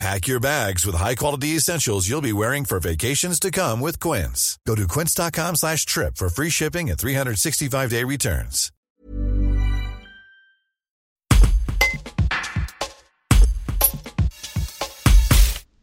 Pack your bags with high-quality essentials you'll be wearing for vacations to come with Quince. Go to quince.com slash trip for free shipping and 365-day returns.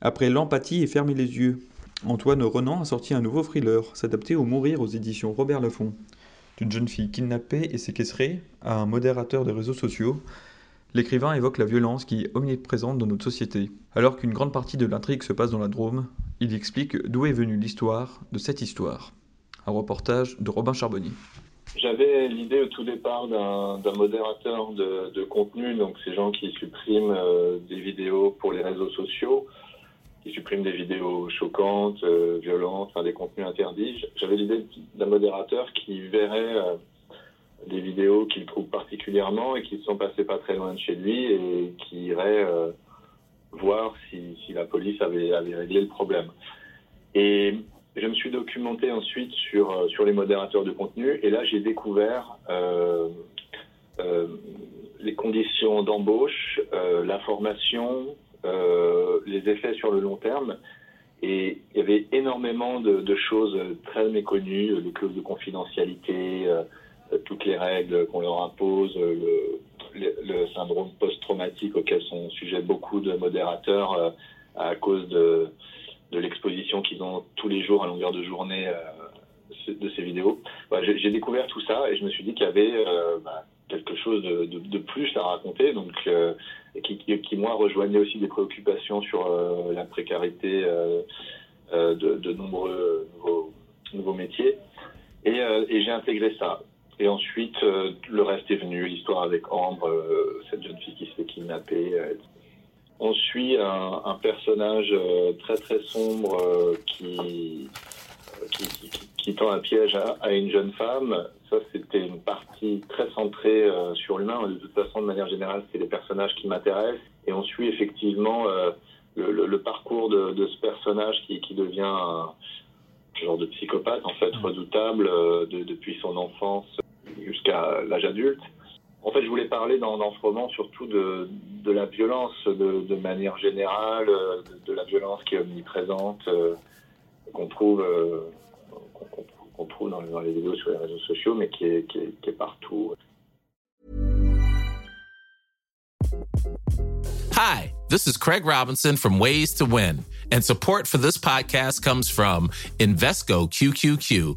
Après l'empathie et fermer les yeux, Antoine Renan a sorti un nouveau thriller, s'adapter au mourir aux éditions Robert Laffont. D'une jeune fille kidnappée et séquestrée à un modérateur de réseaux sociaux, l'écrivain évoque la violence qui est omniprésente dans notre société. Alors qu'une grande partie de l'intrigue se passe dans la Drôme, il explique d'où est venue l'histoire de cette histoire. Un reportage de Robin Charbonnier. J'avais l'idée au tout départ d'un modérateur de, contenu, donc ces gens qui suppriment euh, des vidéos pour les réseaux sociaux, qui suppriment des vidéos choquantes, euh, violentes, enfin, des contenus interdits. J'avais l'idée d'un modérateur qui verrait euh, des vidéos qu'il trouve particulièrement et qui ne sont passées pas très loin de chez lui et qui irait euh, voir si, si, la police avait, avait, réglé le problème. Et je me suis documenté ensuite sur, euh, sur les modérateurs de contenu et là j'ai découvert euh, les conditions d'embauche, la formation, les effets sur le long terme. Et il y avait énormément de, choses très méconnues, les clauses de confidentialité, toutes les règles qu'on leur impose, euh, le, syndrome post-traumatique auquel sont sujets beaucoup de modérateurs euh, à cause de, l'exposition qu'ils ont tous les jours à longueur de journée de ces vidéos. J'ai découvert tout ça et je me suis dit qu'il y avait bah, quelque chose de, plus à raconter, donc qui, moi rejoignait aussi des préoccupations sur la précarité de, nombreux nouveaux, métiers. Et j'ai intégré ça. Et ensuite, euh, le reste est venu, l'histoire avec Ambre, euh, cette jeune fille qui se fait kidnapper. Euh. on suit un, un personnage très très sombre qui qui, qui, qui, tend un piège à, à, une jeune femme. Ça, c'était une partie très centrée sur l'humain. De toute façon, de manière générale, c'est les personnages qui m'intéressent. Et on suit effectivement le, le, le, parcours de, de, ce personnage qui, qui devient un genre de psychopathe, en fait, redoutable de, depuis son enfance jusqu'à l'âge adulte. En fait, je voulais parler dans, dans ce roman surtout de, de la violence de, de, manière générale, de, de, la violence qui est omniprésente, euh, qu'on trouve, euh, qu'on qu trouve dans, dans, les vidéos sur les réseaux sociaux, mais qui est, qui est, qui est partout. Hi, this is Craig Robinson from Ways to Win, and support for this podcast comes from Invesco QQQ